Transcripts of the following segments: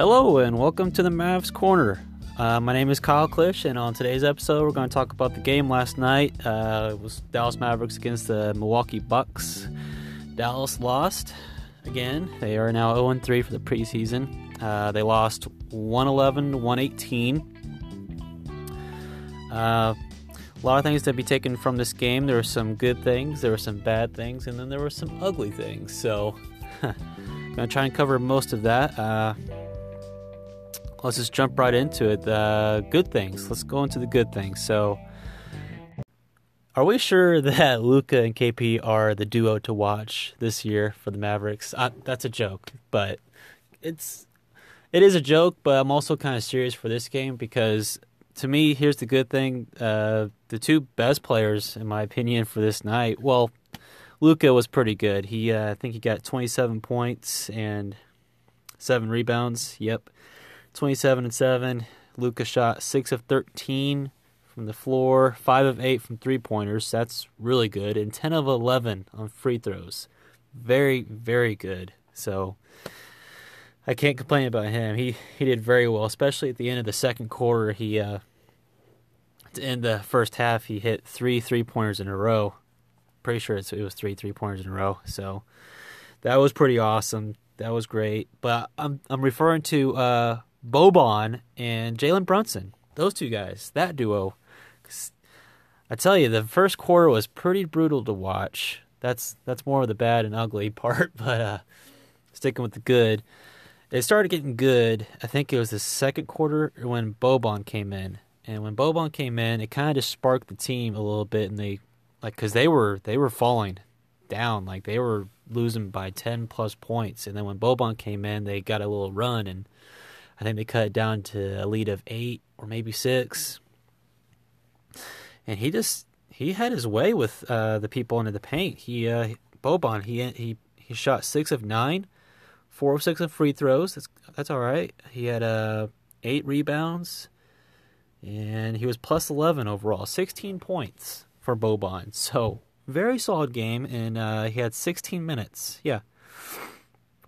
Hello and welcome to the Mavs Corner. Uh, my name is Kyle Klish, and on today's episode, we're going to talk about the game last night. Uh, it was Dallas Mavericks against the Milwaukee Bucks. Dallas lost again. They are now 0 3 for the preseason. Uh, they lost 111 to 118. Uh, a lot of things to be taken from this game. There were some good things, there were some bad things, and then there were some ugly things. So, I'm going to try and cover most of that. Let's just jump right into it. The good things. Let's go into the good things. So, are we sure that Luka and KP are the duo to watch this year for the Mavericks? Uh, that's a joke, but it's it is a joke. But I'm also kind of serious for this game because to me, here's the good thing: uh, the two best players, in my opinion, for this night. Well, Luka was pretty good. He, uh, I think, he got 27 points and seven rebounds. Yep, 27 and 7. Luka shot 6 of 13 from the floor, 5 of 8 from three pointers. That's really good. And 10 of 11 on free throws. Very, very good. So I can't complain about him. He he did very well, especially at the end of the second quarter. He uh, in the first half he hit three three pointers in a row. Pretty sure it was three three pointers in a row. So that was pretty awesome. That was great. But I'm I'm referring to uh, Boban and Jalen Brunson. Those two guys, that duo. I tell you, the first quarter was pretty brutal to watch. That's that's more of the bad and ugly part, but uh, sticking with the good. It started getting good. I think it was the second quarter when Boban came in, and when Boban came in, it kind of just sparked the team a little bit, and they like because they were they were falling down, like they were losing by ten plus points, and then when Boban came in, they got a little run and I think they cut it down to a lead of eight or maybe six. And he just he had his way with uh, the people under the paint. He uh, Boban he he he shot six of nine, four of six of free throws. That's that's all right. He had uh, eight rebounds, and he was plus eleven overall. Sixteen points for Boban. So very solid game, and uh, he had sixteen minutes. Yeah,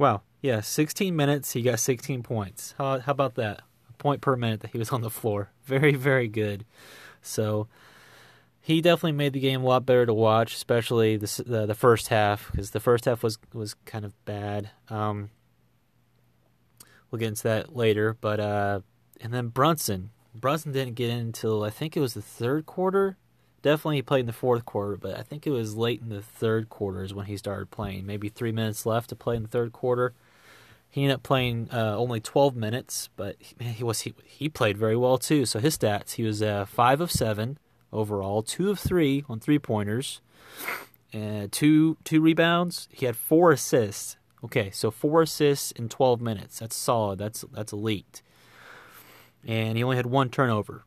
wow. Yeah, 16 minutes. He got 16 points. How, how about that? A point per minute that he was on the floor. Very, very good. So he definitely made the game a lot better to watch, especially the the, the first half because the first half was was kind of bad. Um, we'll get into that later, but uh, and then Brunson. Brunson didn't get in until I think it was the third quarter. Definitely he played in the fourth quarter, but I think it was late in the third quarter is when he started playing. Maybe three minutes left to play in the third quarter. He ended up playing uh, only 12 minutes, but man, he was he, he played very well too. So his stats: he was uh, five of seven overall, two of three on three pointers, and two two rebounds. He had four assists. Okay, so four assists in 12 minutes. That's solid. That's that's elite. And he only had one turnover.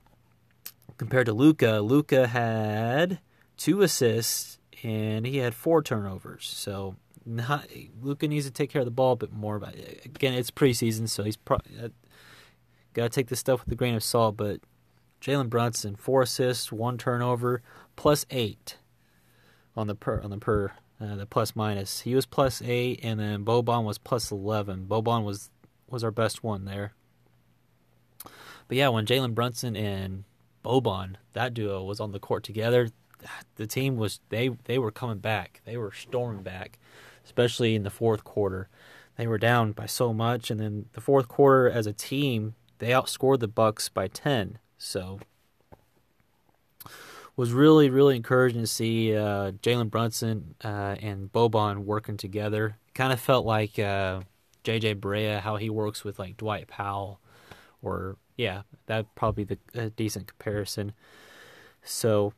Compared to Luka, Luka had two assists and he had four turnovers. So not Luka needs to take care of the ball a bit more. But again, it's preseason, so he's probably uh, got to take this stuff with a grain of salt. But Jalen Brunson, four assists, one turnover, plus eight on the per on the per uh, the plus minus. He was plus eight, and then Boban was plus eleven. Boban was was our best one there. But yeah, when Jalen Brunson and Boban, that duo was on the court together, the team was they they were coming back. They were storming back especially in the fourth quarter. They were down by so much, and then the fourth quarter as a team, they outscored the Bucks by ten. So was really really encouraging to see uh, Jalen Brunson uh, and Boban working together. Kind of felt like uh, JJ Barea, how he works with like Dwight Powell, or yeah, that'd probably the a decent comparison. So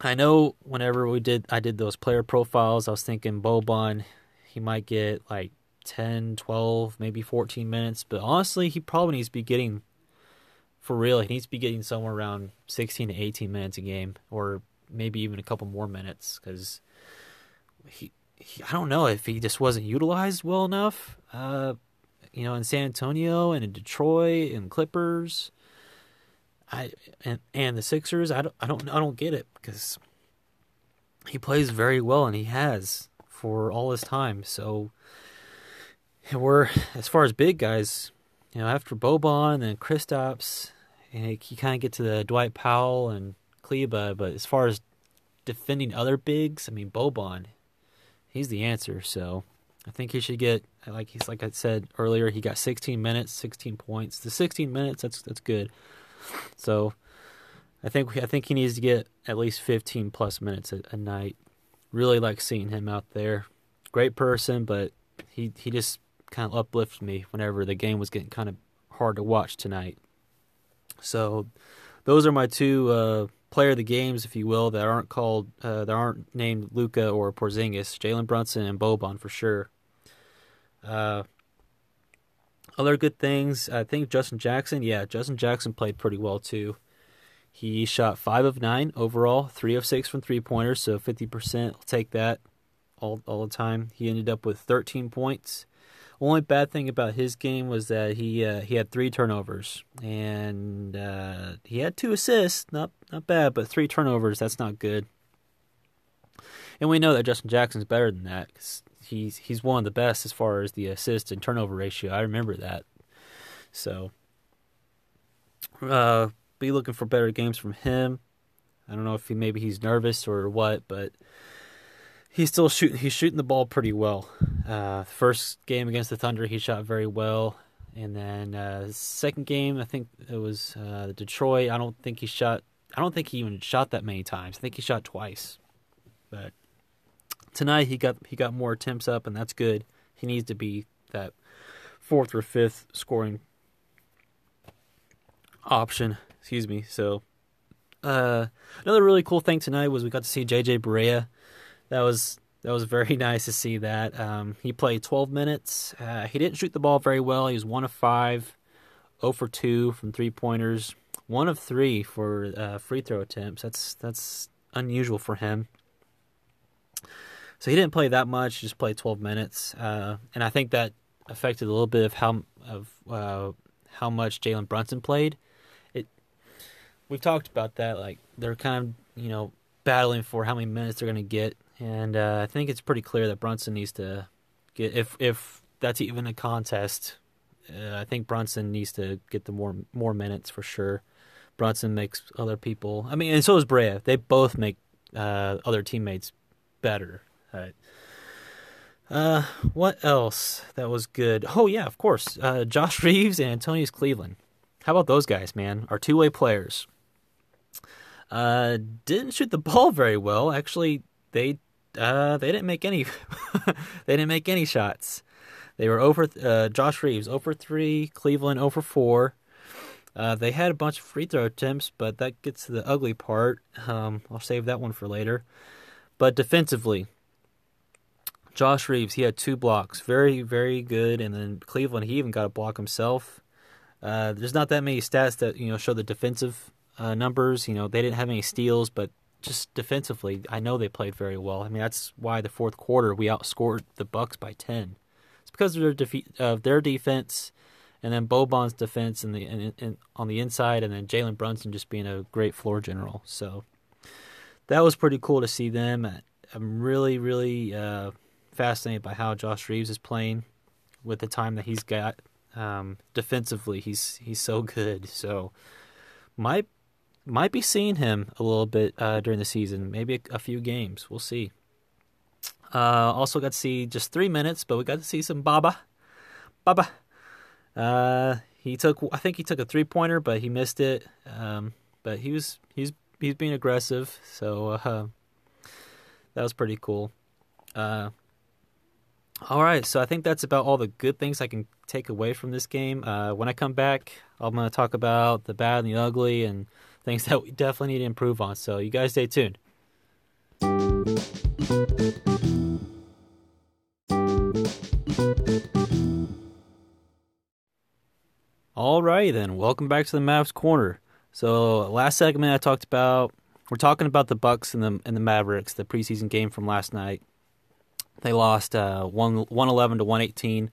I know whenever we did I did those player profiles, I was thinking Boban, he might get like 10, 12, maybe 14 minutes, but honestly, he probably needs to be getting for real, he needs to be getting somewhere around 16 to 18 minutes a game or maybe even a couple more minutes cuz he, he, I don't know if he just wasn't utilized well enough. Uh, you know, in San Antonio and in Detroit and Clippers I and and the Sixers, I don't I don't I don't get it because he plays very well and he has for all his time. So we're as far as big guys, you know, after Boban and Kristaps, and you kind of get to the Dwight Powell and Kleber, but as far as defending other bigs, I mean Boban, he's the answer. So I think he should get like he's like I said earlier, he got 16 minutes, 16 points. The 16 minutes, that's that's good. So I think I think he needs to get at least 15 plus minutes a, a night. Really like seeing him out there. Great person, but he he just kind of uplifted me whenever the game was getting kind of hard to watch tonight. So those are my two uh, player of the games, if you will, that aren't called uh, that aren't named Luka or Porzingis. Jalen Brunson and Boban for sure. Uh, other good things, I think Justin Jackson. Yeah, Justin Jackson played pretty well too. He shot five of nine overall, three of six from three pointers, so fifty percent. I'll take that all all the time. He ended up with thirteen points. Only bad thing about his game was that he uh, he had three turnovers and uh, he had two assists. Not not bad, but three turnovers. That's not good. And we know that Justin Jackson's better than that. Cause he's he's one of the best as far as the assist and turnover ratio. I remember that. So, uh, be looking for better games from him. I don't know if he maybe he's nervous or what, but he's still shooting. He's shooting the ball pretty well. Uh, first game against the Thunder, he shot very well, and then uh, second game, I think it was uh, Detroit. I don't think he shot. I don't think he even shot that many times. I think he shot twice, but tonight he got he got more attempts up, and that's good. He needs to be that fourth or fifth scoring option. Excuse me. So, uh, another really cool thing tonight was we got to see JJ Barea. That was that was very nice to see that. Um, he played 12 minutes. Uh, he didn't shoot the ball very well. He was one of five, 0 for two from three pointers, one of three for uh, free throw attempts. That's that's unusual for him. So he didn't play that much. Just played 12 minutes, uh, and I think that affected a little bit of how of uh, how much Jalen Brunson played. It we've talked about that. Like they're kind of you know battling for how many minutes they're going to get, and uh, I think it's pretty clear that Brunson needs to get if if that's even a contest. Uh, I think Brunson needs to get the more more minutes for sure. Brunson makes other people. I mean, and so does Barea. They both make uh, other teammates better. Uh, what else that was good? Oh yeah, of course. Uh, Josh Reaves and Antonius Cleveland. How about those guys, man? Our two-way players. Uh, didn't shoot the ball very well. Actually, they uh they didn't make any. they didn't make any shots. They were over. Uh, Josh Reaves over three. Cleveland over four. Uh, they had a bunch of free throw attempts, but that gets to the ugly part. Um, I'll save that one for later. But defensively, Josh Reaves he had two blocks, very, very good. And then Cleveland, he even got a block himself. Uh, there's not that many stats that you know show the defensive uh, numbers. You know, they didn't have any steals, but just defensively, I know they played very well. I mean, that's why the fourth quarter we outscored the Bucks by ten. It's because of their defeat of their defense, and then Boban's defense in the in, in, on the inside, and then Jalen Brunson just being a great floor general. So that was pretty cool to see them. I'm really, really. Uh, fascinated by how Josh Reaves is playing with the time that he's got. Um, defensively, he's he's so good. So might might be seeing him a little bit uh, during the season, maybe a, a few games. We'll see. Uh, also got to see just three minutes, but we got to see some Baba. Baba. Uh, he took, I think he took a three pointer, but he missed it. Um, but he was he's he's being aggressive, so uh, that was pretty cool. Uh, all right, so I think that's about all the good things I can take away from this game. Uh, when I come back, I'm going to talk about the bad and the ugly and things that we definitely need to improve on. So you guys stay tuned. All right, then. Welcome back to the Mavs Corner. So last segment I talked about we're talking about the Bucks and the and the Mavericks, the preseason game from last night. They lost uh, one, 111 to 118.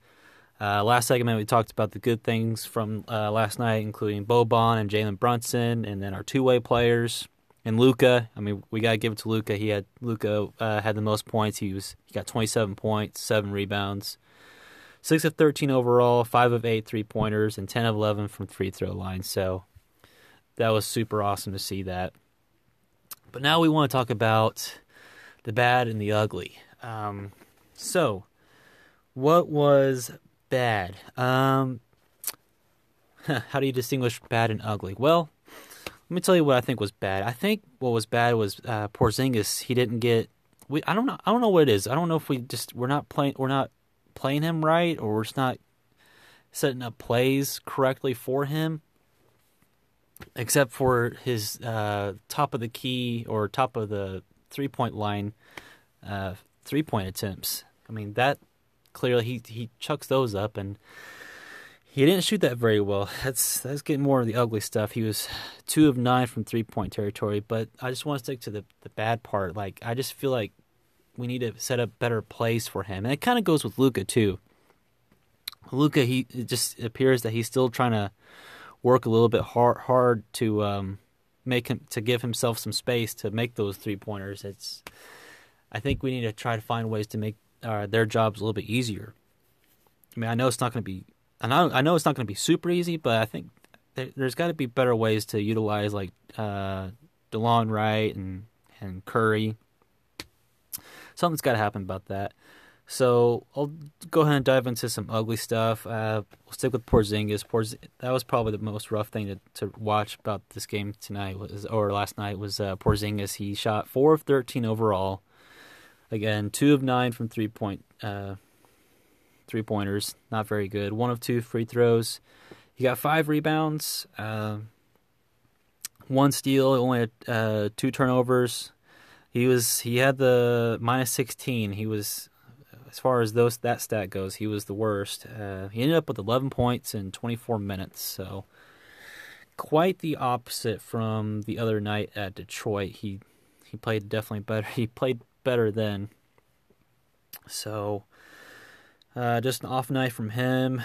Uh, last segment, we talked about the good things from uh, last night, including Boban and Jalen Brunson, and then our two-way players and Luka. I mean, we gotta give it to Luka. He had Luka uh, had the most points. He was he got 27 points, seven rebounds, 6 of 13 overall, 5 of 8 three pointers, and 10 of 11 from free throw line. So that was super awesome to see that. But now we want to talk about the bad and the ugly. Um, so, what was bad? Um, how do you distinguish bad and ugly? Well, let me tell you what I think was bad. I think what was bad was uh, Porzingis. He didn't get. We I don't know. I don't know what it is. I don't know if we just we're not playing. We're not playing him right, or we're just not setting up plays correctly for him. Except for his uh, top of the key or top of the three point line, uh, three point attempts. I mean that clearly he he chucks those up and he didn't shoot that very well. That's that's getting more of the ugly stuff. He was two of nine from three point territory, but I just want to stick to the the bad part. Like I just feel like we need to set up better plays for him, and it kind of goes with Luka too. Luka, he it just appears that he's still trying to work a little bit hard hard to um, make him to give himself some space to make those three pointers. It's I think we need to try to find ways to make uh, their jobs a little bit easier. I mean, I know it's not going to be I know I know it's not going to be super easy, but I think there, has got to be better ways to utilize like uh, Delon Wright and and Curry. Something's got to happen about that. So I'll go ahead and dive into some ugly stuff. Uh, we'll stick with Porzingis. Porz- that was probably the most rough thing to, to watch about this game tonight was or last night was uh, Porzingis. He shot four of thirteen overall. Again, two of nine from three point uh, three pointers, not very good. One of two free throws. He got five rebounds, uh, one steal, only had uh, two turnovers. He was he had the minus sixteen. He was as far as those that stat goes, he was the worst. Uh, he ended up with eleven points in twenty four minutes. So quite the opposite from the other night at Detroit. He he played definitely better. He played better then. So uh, just an off night from him.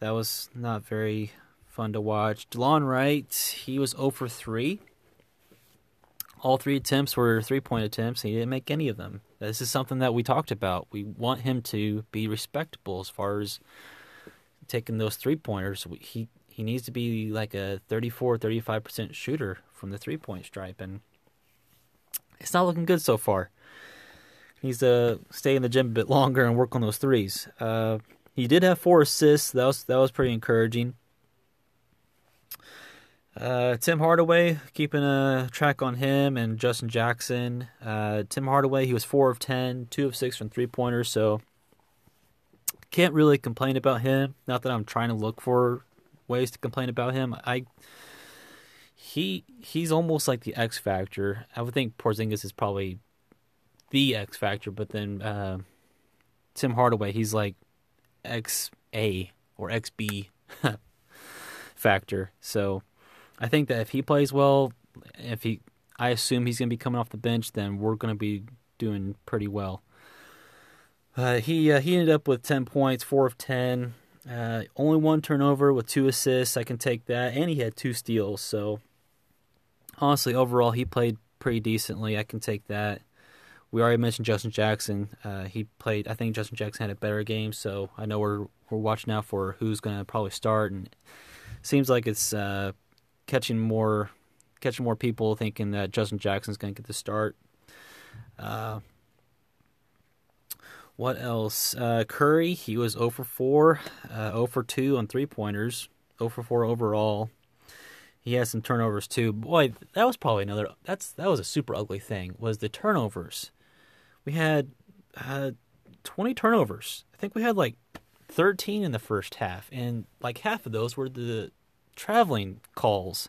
That was not very fun to watch. Delon Wright, he was 0 for 3. All three attempts were three point attempts, and he didn't make any of them. This is something that we talked about. We want him to be respectable as far as taking those three pointers. He he needs to be like a 34 35% shooter from the three point stripe, and it's not looking good so far needs to stay in the gym a bit longer and work on those threes. Uh, he did have four assists. That was that was pretty encouraging. Uh, Tim Hardaway, keeping a track on him and Justin Jackson. Uh, Tim Hardaway, he was four of ten, two of six from three pointers, so can't really complain about him. Not that I'm trying to look for ways to complain about him. I he he's almost like the X factor. I would think Porzingis is probably the X Factor, but then uh, Tim Hardaway, he's like X A or X B factor. So I think that if he plays well, if he, I assume he's going to be coming off the bench, then we're going to be doing pretty well. Uh, he uh, he ended up with ten points, four of ten, uh, only one turnover with two assists. I can take that, and he had two steals. So honestly, overall, he played pretty decently. I can take that we already mentioned Justin Jackson. Uh, he played. I think Justin Jackson had a better game, so I know we're we're watching now for who's going to probably start, and seems like it's uh, catching more catching more people thinking that Justin Jackson's going to get the start. Uh, what else? Uh, Curry, he was 0 for 4, uh, 0 for 2 on three pointers, 0 for 4 overall. He has some turnovers too. Boy, that was probably another. That's that was a super ugly thing. Was the turnovers? We had uh, 20 turnovers. I think we had like 13 in the first half, and like half of those were the traveling calls.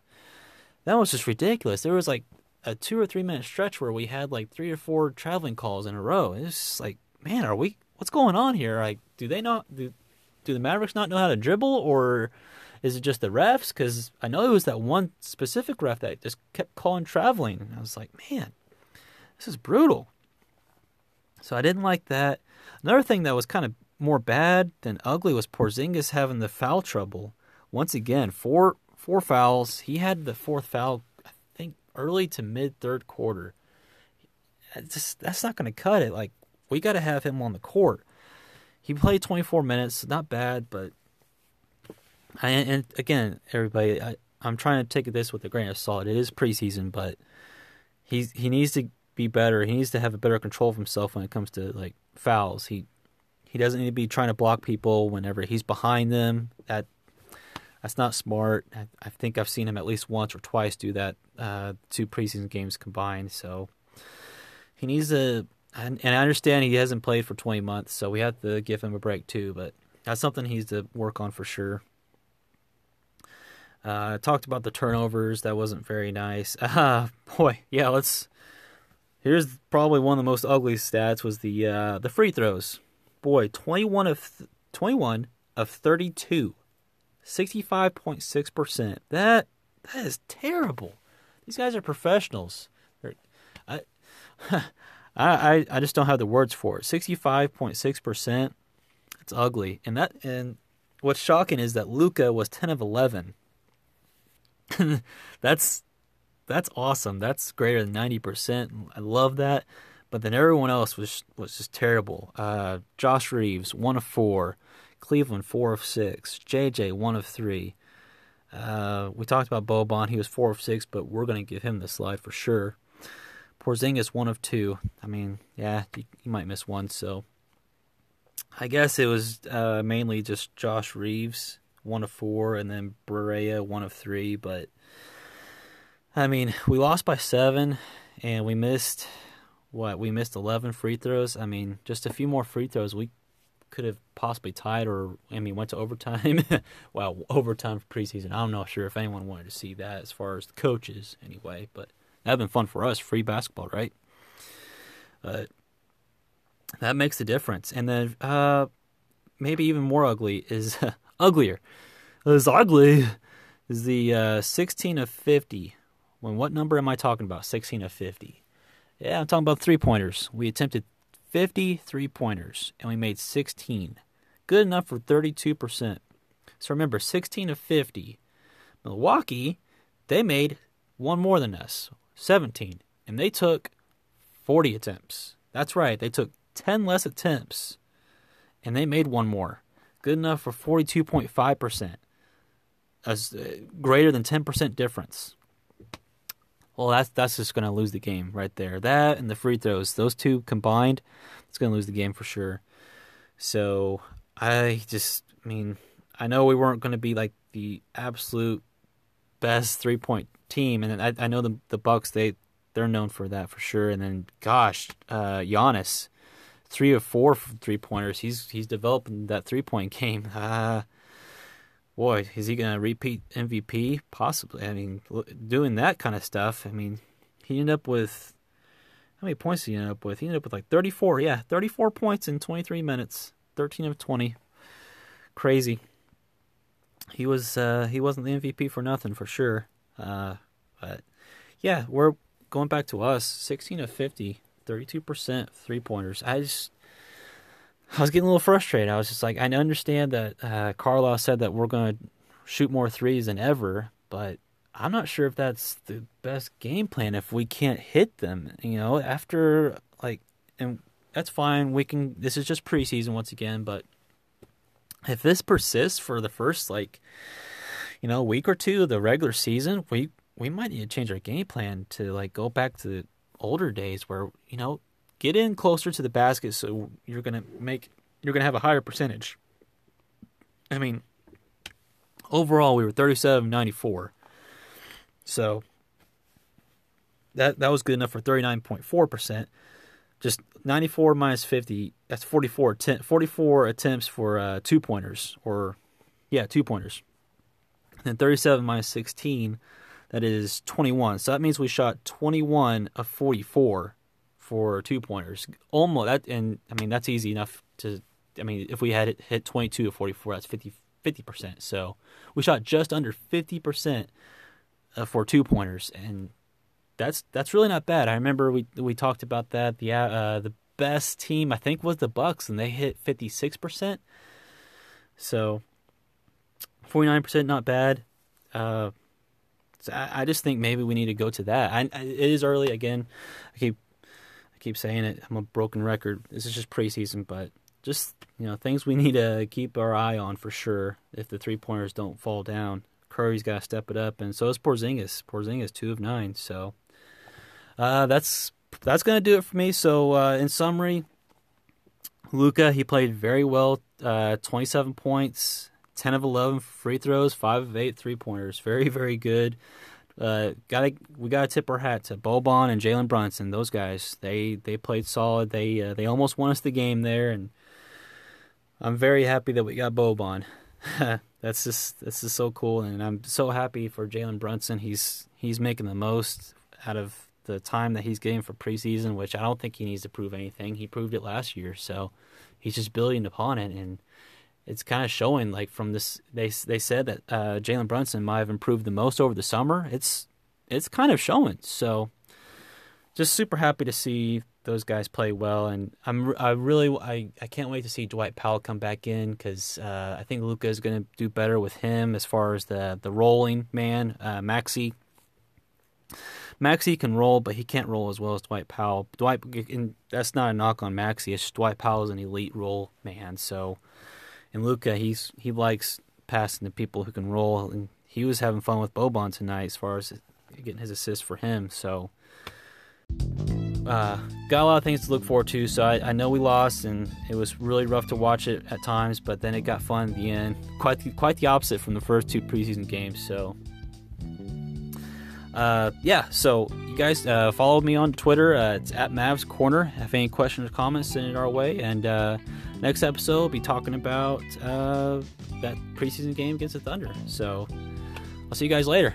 That was just ridiculous. There was like a two or three minute stretch where we had like three or four traveling calls in a row. It was just like, man, are we? What's going on here? Like, do they not do? Do the Mavericks not know how to dribble, or is it just the refs? Because I know it was that one specific ref that just kept calling traveling. And I was like, man, this is brutal. So I didn't like that. Another thing that was kind of more bad than ugly was Porzingis having the foul trouble. Once again, four four fouls. He had the fourth foul, I think, early to mid third quarter. Just, that's not going to cut it. Like we got to have him on the court. he played 24 minutes, not bad, but I, and again, everybody, I, I'm trying to take this with a grain of salt. It is preseason, but he's he needs to be better. He needs to have a better control of himself when it comes to like fouls. He he doesn't need to be trying to block people whenever he's behind them. That that's not smart. I, I think I've seen him at least once or twice do that. Uh, two preseason games combined. So he needs to. And, and I understand he hasn't played for 20 months, so we have to give him a break too. But that's something he's to work on for sure. Uh, talked about the turnovers. That wasn't very nice. Uh, boy, yeah. Let's. Here's probably one of the most ugly stats was the uh, the free throws. Boy, 21 of th- 21 of 32, 65.6 percent. That that is terrible. These guys are professionals. They're, I, I I just don't have the words for it. 65.6 percent. It's ugly, and that and what's shocking is that Luka was 10 of 11 that's that's awesome. That's greater than ninety percent. I love that. But then everyone else was was just terrible. Uh, Josh Reaves, one of four, Cleveland four of six, JJ one of three. Uh, we talked about Boban. He was four of six, but we're going to give him the slide for sure. Porzingis one of two. I mean, yeah, he, he might miss one. So I guess it was uh, mainly just Josh Reaves, one of four, and then Barea one of three. But I mean, we lost by seven, and we missed what? We missed eleven free throws. I mean, just a few more free throws, we could have possibly tied, or I mean, went to overtime. well, overtime for preseason. I'm not sure if anyone wanted to see that, as far as the coaches, anyway. But that'd been fun for us, free basketball, right? But that makes the difference. And then, uh, maybe even more ugly is uglier. It's ugly is the uh, 16 of 50. When what number am I talking about? 16 of 50. Yeah, I'm talking about three pointers. We attempted 50 three pointers and we made 16. Good enough for 32%. So remember, 16 of 50. Milwaukee, they made one more than us, 17, and they took 40 attempts. That's right, they took 10 less attempts and they made one more good enough for 42.5%. As uh, greater than 10% difference. Well, that's that's just going to lose the game right there. That and the free throws, those two combined, it's going to lose the game for sure. So, I just I mean, I know we weren't going to be like the absolute best three-point team and I I know the the Bucks they they're known for that for sure and then gosh, uh Giannis three or four three pointers. He's he's developing that three point game. Uh, boy, is he going to repeat MVP? Possibly. I mean, doing that kind of stuff. I mean, he ended up with how many points did he end up with? He ended up with like 34. Yeah, 34 points in 23 minutes. 13 of 20. Crazy. He was uh, he wasn't the MVP for nothing for sure. Uh, but yeah, we're going back to us. 16 of 50. 32% three pointers. I just, I was getting a little frustrated. I was just like, I understand that uh, Carlisle said that we're going to shoot more threes than ever, but I'm not sure if that's the best game plan if we can't hit them. You know, after like, and that's fine. We can. This is just preseason once again, but if this persists for the first like, you know, week or two of the regular season, we we might need to change our game plan to like go back to older days where you know get in closer to the basket so you're gonna make you're gonna have a higher percentage. I mean, overall we were 37 94. So that that was good enough for 39.4%. Just 94 minus 50, that's 44 44 attempts for uh, two pointers or yeah, two pointers. And then 37 minus 16 that is 21. So that means we shot 21 of 44 for two pointers. Almost that, and I mean that's easy enough to. I mean, if we had hit 22 to 44, that's 50 percent. So we shot just under 50 percent uh, for two pointers, and that's that's really not bad. I remember we we talked about that. The uh, the best team I think was the Bucks, and they hit 56 percent. So 49 percent, not bad. Uh, so I, I, just think maybe we need to go to that. I, I, it is early again. I keep I keep saying it. I'm a broken record. This is just preseason, but just you know things we need to keep our eye on for sure. If the three pointers don't fall down, Curry's got to step it up, and so is Porzingis. Porzingis two of nine. So uh, that's that's gonna do it for me. So uh, in summary, Luka he played very well. Uh, Twenty seven points, ten of eleven free throws, five of eight three pointers. Very very good. Uh, gotta we gotta tip our hat to Boban and Jalen Brunson. Those guys, they they played solid. They uh, they almost won us the game there, and I'm very happy that we got Boban. that's just that's just so cool, and I'm so happy for Jalen Brunson. He's he's making the most out of the time that he's getting for preseason, which I don't think he needs to prove anything. He proved it last year, so he's just building upon it, and it's kind of showing. Like from this, they they said that uh, Jalen Brunson might have improved the most over the summer. It's it's kind of showing. So just super happy to see those guys play well, and I'm I really I, I can't wait to see Dwight Powell come back in because uh, I think Luka is going to do better with him as far as the the rolling man. Uh, Maxi. Maxey can roll, but he can't roll as well as Dwight Powell. Dwight, that's not a knock on Maxi. It's Dwight Powell is an elite roll man. So, and Luka, he's he likes passing to people who can roll, and he was having fun with Boban tonight as far as getting his assist for him. So, uh, got a lot of things to look forward to. So I, I, know we lost, and it was really rough to watch it at times. But then it got fun at the end. Quite the, quite the opposite from the first two preseason games. So uh, yeah, so you guys uh, follow me on Twitter. Uh, it's at Mavs Corner. Have any questions or comments, send it our way. And uh, next episode, we'll be talking about uh, that preseason game against the Thunder. So I'll see you guys later.